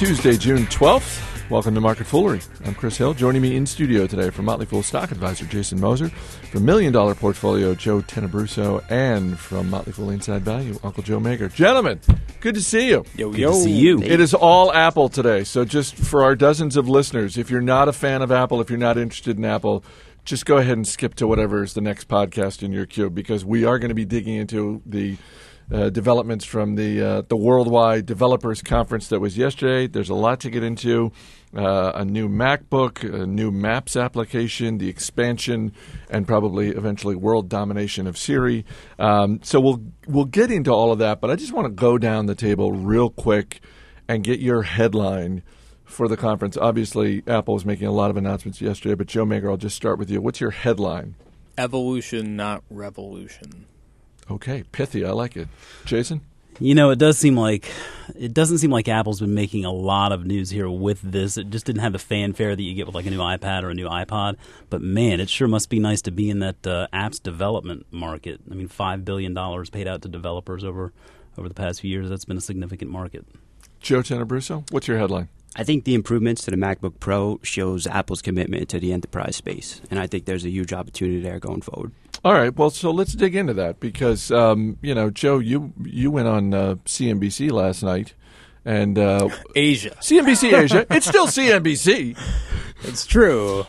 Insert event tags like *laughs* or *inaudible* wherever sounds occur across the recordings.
Tuesday, June 12th. Welcome to Market Foolery. I'm Chris Hill. Joining me in studio today from Motley Fool Stock Advisor Jason Moser, from Million Dollar Portfolio Joe Tenebruso, and from Motley Fool Inside Value Uncle Joe Magyar. Gentlemen, good to see you. Yo, Good yo. to see you. It is all Apple today. So, just for our dozens of listeners, if you're not a fan of Apple, if you're not interested in Apple, just go ahead and skip to whatever is the next podcast in your queue because we are going to be digging into the uh, developments from the uh, the worldwide developers conference that was yesterday. There's a lot to get into. Uh, a new MacBook, a new Maps application, the expansion, and probably eventually world domination of Siri. Um, so we'll we'll get into all of that, but I just want to go down the table real quick and get your headline for the conference. Obviously, Apple was making a lot of announcements yesterday, but Joe Magyar, I'll just start with you. What's your headline? Evolution, not revolution. Okay, pithy. I like it. Jason? You know, it does seem like it doesn't seem like Apple's been making a lot of news here with this. It just didn't have the fanfare that you get with like a new iPad or a new iPod. But man, it sure must be nice to be in that uh, apps development market. I mean, five billion dollars paid out to developers over over the past few years. That's been a significant market. Joe Tenebruso, what's your headline? I think the improvements to the MacBook Pro shows Apple's commitment to the enterprise space, and I think there's a huge opportunity there going forward. All right, well, so let's dig into that because um, you know, Joe, you you went on uh, CNBC last night, and uh, Asia. CNBC Asia. It's still CNBC. It's true.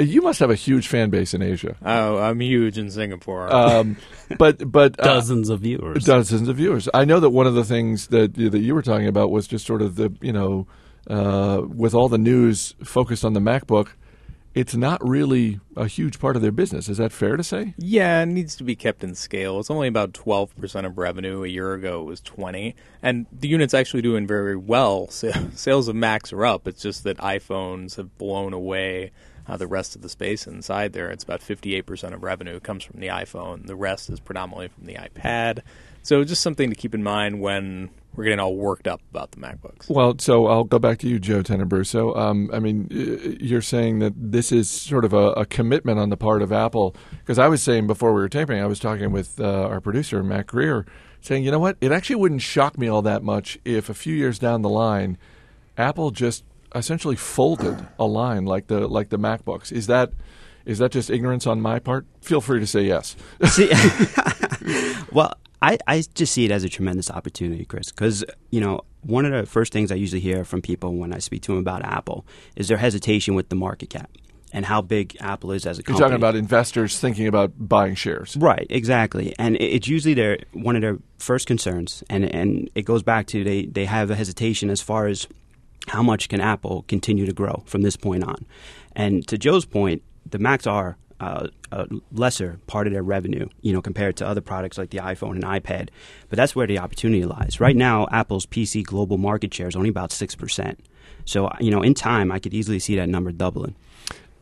You must have a huge fan base in Asia, Oh, I'm huge in Singapore. um, but but uh, Dozens of viewers. dozens of viewers. I know that one of the things that that you were talking about was just sort of the you know uh, with all the news focused on the MacBook, it's not really a huge part of their business. Is that fair to say? yeah, it needs to be kept in scale. It's only about 12% of revenue. A year ago, it was 20. And the unit's actually doing very well. *laughs* Sa- Sales of Macs are up. It's just that iPhones have blown away uh, the rest of the space inside there. It's about 58% of revenue comes from the iPhone. The rest is predominantly from the iPad. So just something to keep in mind when we're getting all worked up about the MacBooks. Well, so I'll go back to you, Joe Tenebruso. Um, I mean, you're saying that this is sort of a, a commitment on the part of Apple. Because I was saying before we were taping, I was talking with uh, our producer, Mac Greer, saying, you know what? It actually wouldn't shock me all that much if a few years down the line, Apple just essentially folded a line like the like the MacBooks. Is that is that just ignorance on my part? Feel free to say yes. See, *laughs* *laughs* well, I, I just see it as a tremendous opportunity, Chris, because you know one of the first things I usually hear from people when I speak to them about Apple is their hesitation with the market cap and how big Apple is as a company. You're talking about investors thinking about buying shares. Right, exactly, and it's usually their one of their first concerns, and and it goes back to they they have a hesitation as far as how much can Apple continue to grow from this point on, and to Joe's point, the Macs are. Uh, a lesser part of their revenue, you know, compared to other products like the iPhone and iPad, but that's where the opportunity lies. Right now, Apple's PC global market share is only about six percent. So, you know, in time, I could easily see that number doubling.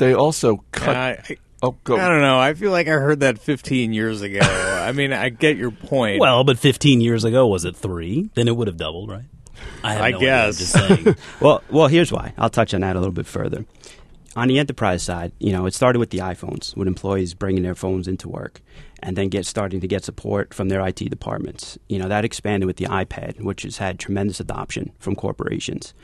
They also cut. I, I, oh, go. I don't know. I feel like I heard that 15 years ago. I mean, I get your point. Well, but 15 years ago was it three? Then it would have doubled, right? I, have I no idea, guess. just saying. *laughs* Well, well, here's why. I'll touch on that a little bit further. On the enterprise side, you know, it started with the iPhones, with employees bringing their phones into work, and then get starting to get support from their IT departments. You know, that expanded with the iPad, which has had tremendous adoption from corporations.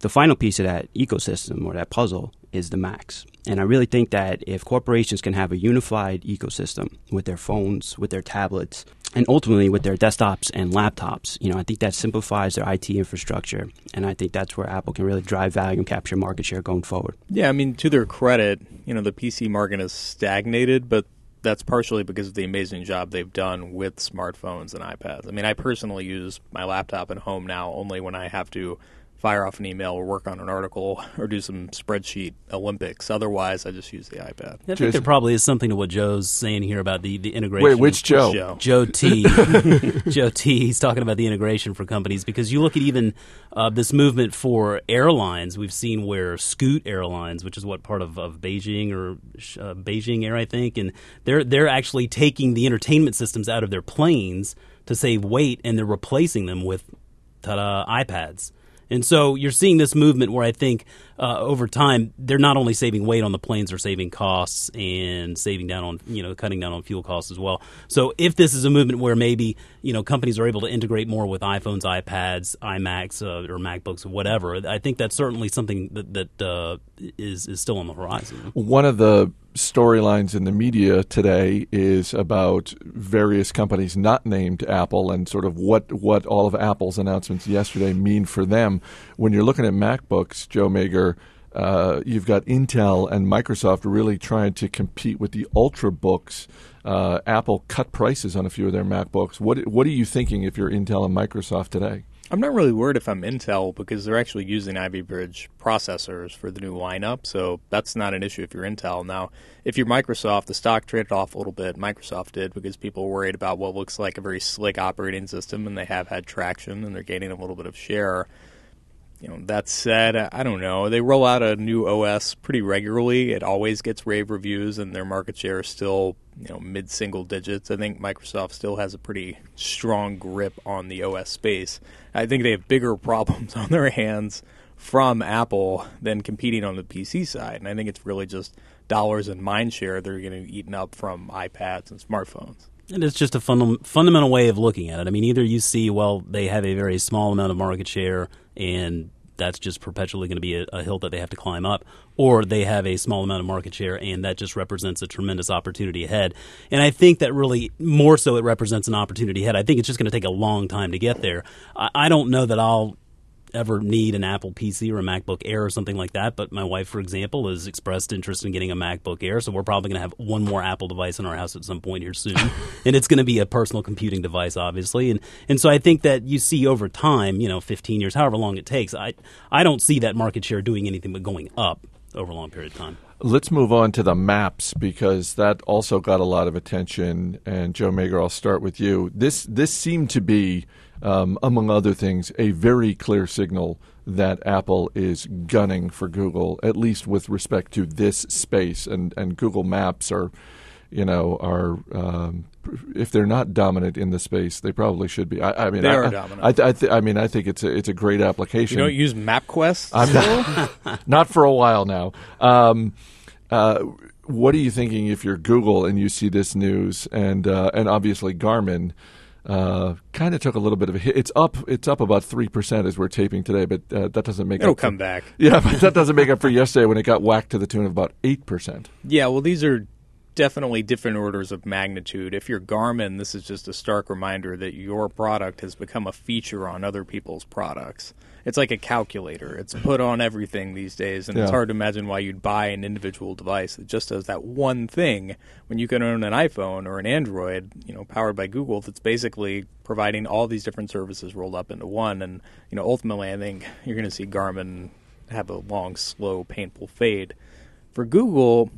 The final piece of that ecosystem or that puzzle is the Macs. And I really think that if corporations can have a unified ecosystem with their phones, with their tablets, and ultimately with their desktops and laptops, you know, I think that simplifies their IT infrastructure, and I think that's where Apple can really drive value and capture market share going forward. yeah, I mean, to their credit, you know, the PC market has stagnated, but that's partially because of the amazing job they've done with smartphones and iPads. I mean, I personally use my laptop at home now only when I have to fire off an email or work on an article *laughs* or do some spreadsheet Olympics. Otherwise, I just use the iPad. I think Jason? there probably is something to what Joe's saying here about the, the integration. Wait, which Joe? Joe. Joe T. *laughs* Joe T. He's talking about the integration for companies because you look at even uh, this movement for airlines. We've seen where Scoot Airlines, which is what part of, of Beijing or uh, Beijing Air, I think, and they're they're actually taking the entertainment systems out of their planes to save weight, and they're replacing them with ta-da iPads. And so you're seeing this movement where I think uh, over time they're not only saving weight on the planes, they're saving costs and saving down on you know cutting down on fuel costs as well. So if this is a movement where maybe you know companies are able to integrate more with iPhones, iPads, iMacs, uh, or MacBooks, or whatever. I think that's certainly something that that uh, is is still on the horizon. One of the storylines in the media today is about various companies not named Apple and sort of what what all of Apple's announcements yesterday mean for them. When you're looking at MacBooks, Joe Magyar. Uh, you've got Intel and Microsoft really trying to compete with the Ultrabooks uh, Apple cut prices on a few of their MacBooks. What what are you thinking if you're Intel and Microsoft today? I'm not really worried if I'm Intel because they're actually using Ivy Bridge processors for the new lineup, so that's not an issue if you're Intel. Now, if you're Microsoft, the stock traded off a little bit. Microsoft did because people were worried about what looks like a very slick operating system, and they have had traction and they're gaining a little bit of share you know, that said, I don't know. They roll out a new OS pretty regularly. It always gets rave reviews, and their market share is still, you know, mid single digits. I think Microsoft still has a pretty strong grip on the OS space. I think they have bigger *laughs* problems on their hands from Apple than competing on the PC side. And I think it's really just dollars and mind share that are getting eaten up from iPads and smartphones. And it's just a funda- fundamental way of looking at it. I mean, either you see, well, they have a very small amount of market share and that's just perpetually going to be a, a, hill that they have to climb up, or they have a small amount of market share, and that just represents a tremendous opportunity ahead. And I think that really, more so, it represents an opportunity ahead. I think it's just going to take a long time to get there. I, I don't know that I'll ever need an Apple PC or a MacBook Air or something like that. But my wife, for example, has expressed interest in getting a MacBook Air, so we're probably going to have one more Apple device in our house at some point here soon, *laughs* and it's going to be a personal computing device, obviously. And and so I think that you see over time, you know, 15 years, however long it takes, I I don't see that market share doing anything but going up over a long period of time. Let's move on to the maps because that also got a lot of attention. And Joe Magyar, I'll start with you. This this seemed to be um, among other things, a very clear signal that Apple is gunning for Google, at least with respect to this space. And, and Google Maps are, you know, are um, if they're not dominant in the space, they probably should be. I, I mean, they I, are I, dominant. I, th- I, mean, I think it's a, it's a great application. You don't use MapQuest? I'm not, *laughs* not for a while now. Um, uh, what are you thinking if you're Google and you see this news and uh, and obviously Garmin? Uh, kind of took a little bit of a hit. It's up. It's up about three percent as we're taping today, but uh, that doesn't make it'll up come for, back. *laughs* Yeah, but that doesn't make up for yesterday when it got whacked to the tune of about eight percent. Yeah, well, these are definitely different orders of magnitude. If you're Garmin, this is just a stark reminder that your product has become a feature on other people's products. It's like a calculator. It's put on everything these days, and yeah. it's hard to imagine why you'd buy an individual device that just does that one thing when you can own an iPhone or an Android, you know, powered by Google that's basically providing all these different services rolled up into one. And you know, ultimately, I think you're going to see Garmin have a long, slow, painful fade. For Google,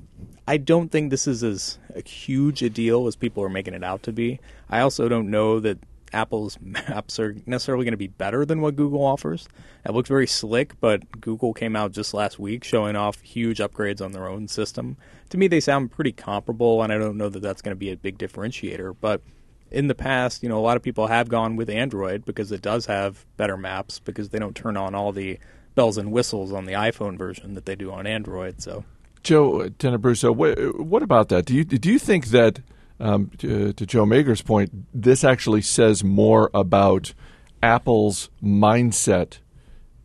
I don't think this is as huge a deal as people are making it out to be. I also don't know that Apple's *laughs* maps are necessarily going to be better than what Google offers. It looks very slick, but Google came out just last week showing off huge upgrades on their own system. To me, they sound pretty comparable, and I don't know that that's going to be a big differentiator. But in the past, you know, a lot of people have gone with Android because it does have better maps because they don't turn on all the bells and whistles on the iPhone version that they do on Android. So, Joe uh, Tenebruso, what, what about that? Do you do you think that um, to, to, Joe Magyar's point, this actually says more about Apple's mindset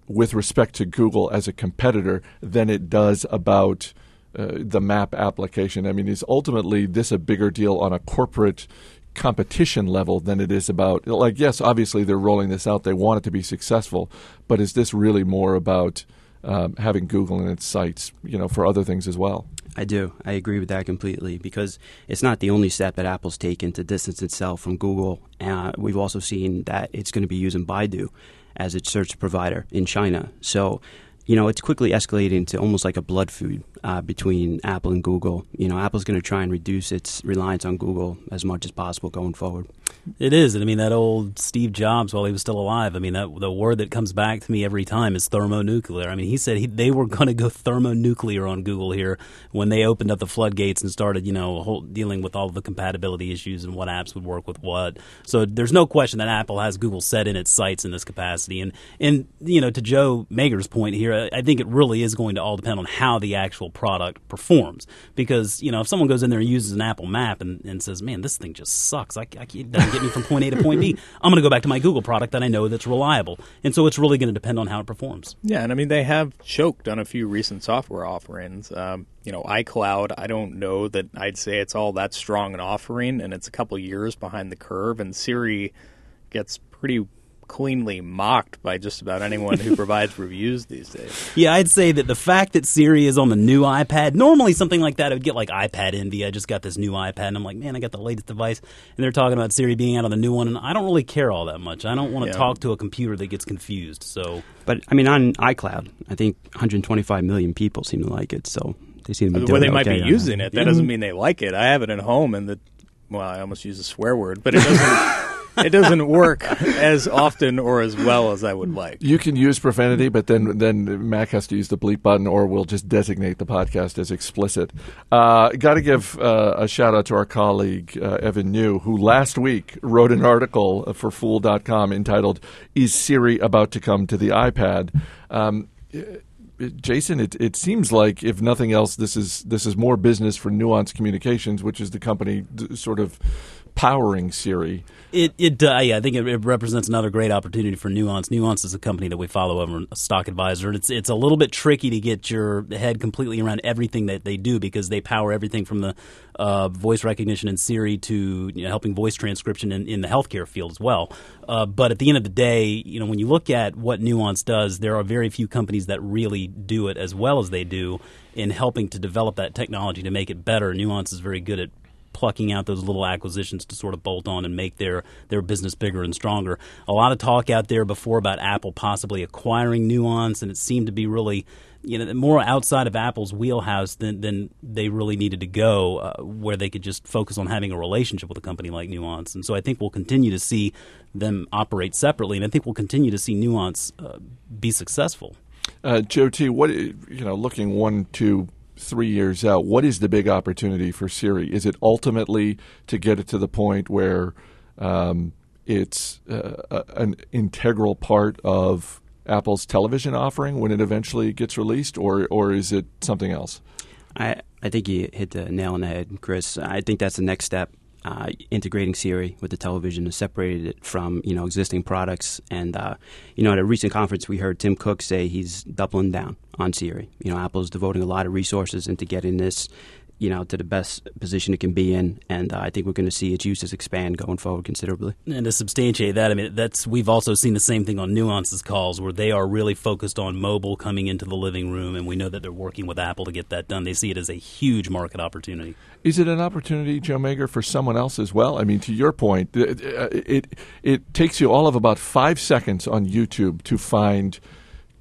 with respect to Google as a competitor than it does about uh, the map application. I mean, is ultimately this a bigger deal on a corporate competition level than it is about like yes obviously they're rolling this out they want it to be successful but is this really more about um, having google in its sights you know for other things as well I do. I agree with that completely because it's not the only step that Apple's taken to distance itself from Google. Uh, we've also seen that it's going to be using Baidu as its search provider in China. So, you know, it's quickly escalating to almost like a blood feud uh, between Apple and Google. You know, Apple's going to try and reduce its reliance on Google as much as possible going forward. It is, and I mean that old Steve Jobs while he was still alive. I mean that the word that comes back to me every time is thermonuclear. I mean he said he, they were going to go thermonuclear on Google here when they opened up the floodgates and started, you know, whole, dealing with all the compatibility issues and what apps would work with what. So there's no question that Apple has Google set in its sights in this capacity. And and you know to Joe Magyar's point here, I think it really is going to all depend on how the actual product performs. Because you know, if someone goes in there and uses an Apple Map and, and says, "Man, this thing just sucks. I, I, it doesn't get me from point A to point B," *laughs* I'm going to go back to my Google product that I know that's reliable. And so it's really going to depend on how it performs. Yeah, and I mean they have choked on a few recent software offerings. Um, you know, iCloud. I don't know that I'd say it's all that strong an offering, and it's a couple years behind the curve. And Siri gets pretty cleanly mocked by just about anyone who provides reviews these days. *laughs* Yeah, I'd say that the fact that Siri is on the new iPad, normally something like that, I would get like iPad envy. I just got this new iPad, and I'm like, man, I got the latest device. And they're talking about Siri being out on the new one, and I don't really care all that much. I don't want to Yeah. talk to a computer that gets confused. So, But I mean, on iCloud, I think 125 million people seem to like it, so they seem to be doing Well, they might okay be using that. it. That doesn't mm-hmm. mean they like it. I have it at home, and the well, I almost use a swear word, but it doesn't. *laughs* it doesn't work as often or as well as I would like. You can use profanity, but then then Mac has to use the bleep button, or we'll just designate the podcast as explicit. Uh, Got to give uh, a shout out to our colleague uh, Evan Niu, who last week wrote an article for Fool.com entitled "Is Siri About to Come to the iPad?" Um, Jason, it, it seems like if nothing else, this is this is more business for Nuance Communications, which is the company sort of powering Siri. It, it uh, yeah, I think it, it represents another great opportunity for Nuance. Nuance is a company that we follow over a Stock Advisor, and it's it's a little bit tricky to get your head completely around everything that they do because they power everything from the uh, voice recognition in Siri to you know, helping voice transcription in, in the healthcare field as well. Uh, but at the end of the day, you know, when you look at what Nuance does, there are very few companies that really do it as well as they do in helping to develop that technology to make it better. Nuance is very good at plucking out those little acquisitions to sort of bolt on and make their, their business bigger and stronger. A lot of talk out there before about Apple possibly acquiring Nuance, and it seemed to be really you know more outside of Apple's wheelhouse than, than they really needed to go, uh, where they could just focus on having a relationship with a company like Nuance. And so I think we'll continue to see them operate separately, and I think we'll continue to see Nuance uh, be successful. Uh, Joe T, what you know, looking one, two, three years out, what is the big opportunity for Siri? Is it ultimately to get it to the point where um, it's uh, an integral part of Apple's television offering when it eventually gets released, or or is it something else? I, I think you hit the nail on the head, Chris. I think that's the next step. Uh, integrating Siri with the television and separated it from you know existing products. And uh, you know, at a recent conference, we heard Tim Cook say he's doubling down on Siri. You know, Apple's devoting a lot of resources into getting this, you know, to the best position it can be in. And uh, I think we're going to see its uses expand going forward considerably. And to substantiate that, I mean, that's we've also seen the same thing on Nuance's calls, where they are really focused on mobile coming into the living room, and we know that they're working with Apple to get that done. They see it as a huge market opportunity. Is it an opportunity, Joe Magyar, for someone else as well? I mean, to your point, it, it it takes you all of about five seconds on YouTube to find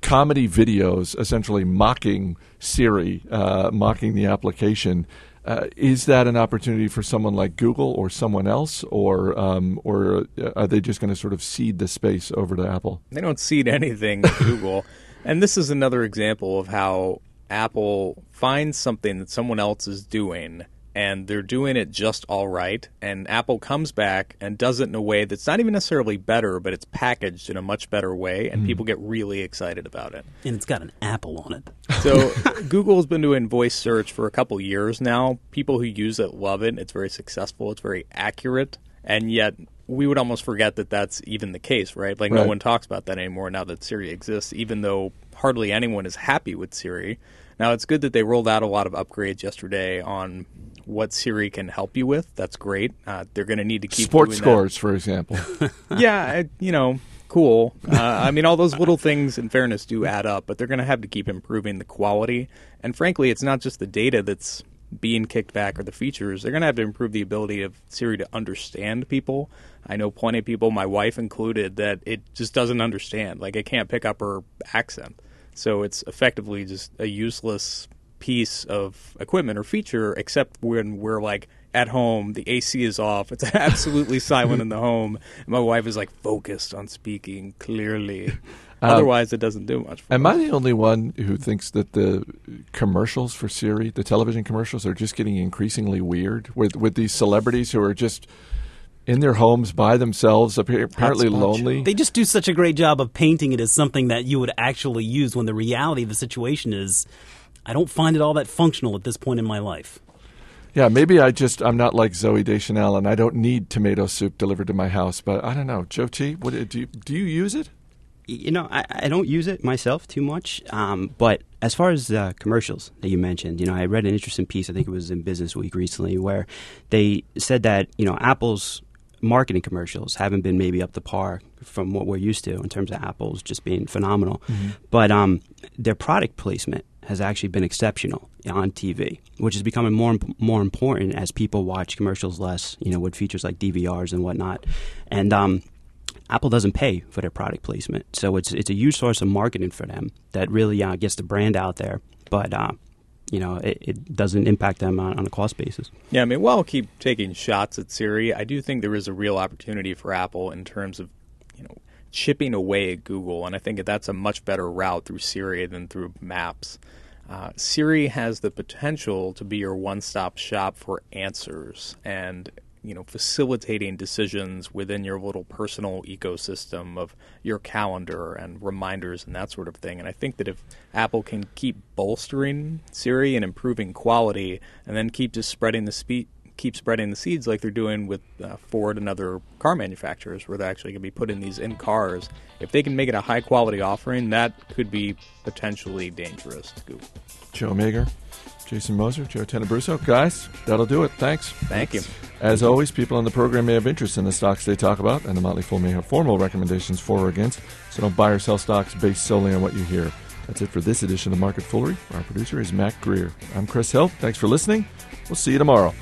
comedy videos, essentially mocking Siri, uh, mocking the application. Uh, is that an opportunity for someone like Google or someone else, or um, or are they just going to sort of cede the space over to Apple? They don't seed anything at *laughs* Google. And this is another example of how Apple finds something that someone else is doing and they're doing it just all right. And Apple comes back and does it in a way that's not even necessarily better, but it's packaged in a much better way, and hmm. people get really excited about it. And it's got an Apple on it. So *laughs* Google's been doing voice search for a couple years now. People who use it love it. It's very successful. It's very accurate, and yet we would almost forget that that's even the case, right? Like no one talks about that anymore now that Siri exists, even though hardly anyone is happy with Siri. Now it's good that they rolled out a lot of upgrades yesterday on what Siri can help you with. That's great. Uh, they're going to need to keep Sports doing that scores, for example. *laughs* yeah, I- you know, cool. Uh, I mean, all those little things, in fairness, do add up, but they're going to have to keep improving the quality. And frankly, it's not just the data that's being kicked back or the features. They're going to have to improve the ability of Siri to understand people. I know plenty of people, my wife included, that it just doesn't understand. Like, it can't pick up her accent. So it's effectively just a useless piece of equipment or feature, except when we're like at home, the AC is off, it's *laughs* absolutely silent in the home, and my wife is like focused on speaking clearly. Um, Otherwise, it doesn't do much. For Am us. I the only one who thinks that the commercials for Siri, the television commercials, are just getting increasingly weird with with these celebrities who are just in their homes by themselves, apparently Hotspot lonely? They just do such a great job of painting it as something that you would actually use when the reality of the situation is I don't find it all that functional at this point in my life. Yeah, maybe I just I'm not like Zooey Deschanel, and I don't need tomato soup delivered to my house. But I don't know, Joe T. What do you do? You use it? You know, I, I don't use it myself too much. Um, but as far as uh, commercials that you mentioned, you know, I read an interesting piece. I think it was in Business Week recently, where they said that you know Apple's marketing commercials haven't been maybe up to par from what we're used to in terms of Apple's just being phenomenal. Mm-hmm. But um, their product placement has actually been exceptional on TV, which is becoming more more important as people watch commercials less, you know, with features like DVRs and whatnot. And um, Apple doesn't pay for their product placement, so it's it's a huge source of marketing for them that really uh, gets the brand out there. But uh, you know, it, it, doesn't impact them on, on, a cost basis. Yeah, I mean, while keep taking shots at Siri, I do think there is a real opportunity for Apple in terms of, chipping away at Google, and I think that's a much better route through Siri than through Maps. Uh, Siri has the potential to be your one-stop shop for answers and you know facilitating decisions within your little personal ecosystem of your calendar and reminders and that sort of thing. And I think that if Apple can keep bolstering Siri and improving quality, and then keep just spreading the speed keep spreading the seeds like they're doing with uh, Ford and other car manufacturers, where they're actually going to be putting these in cars. If they can make it a high quality offering, that could be potentially dangerous to Google. Joe Magyar, Jason Moser, Joe Tenebruso. Guys, that'll do it. Thanks. Thank you. As always, people on the program may have interest in the stocks they talk about, and the Motley Fool may have formal recommendations for or against, so don't buy or sell stocks based solely on what you hear. That's it for this edition of Market Foolery. Our producer is Mac Greer. I'm Chris Hill. Thanks for listening. We'll see you tomorrow.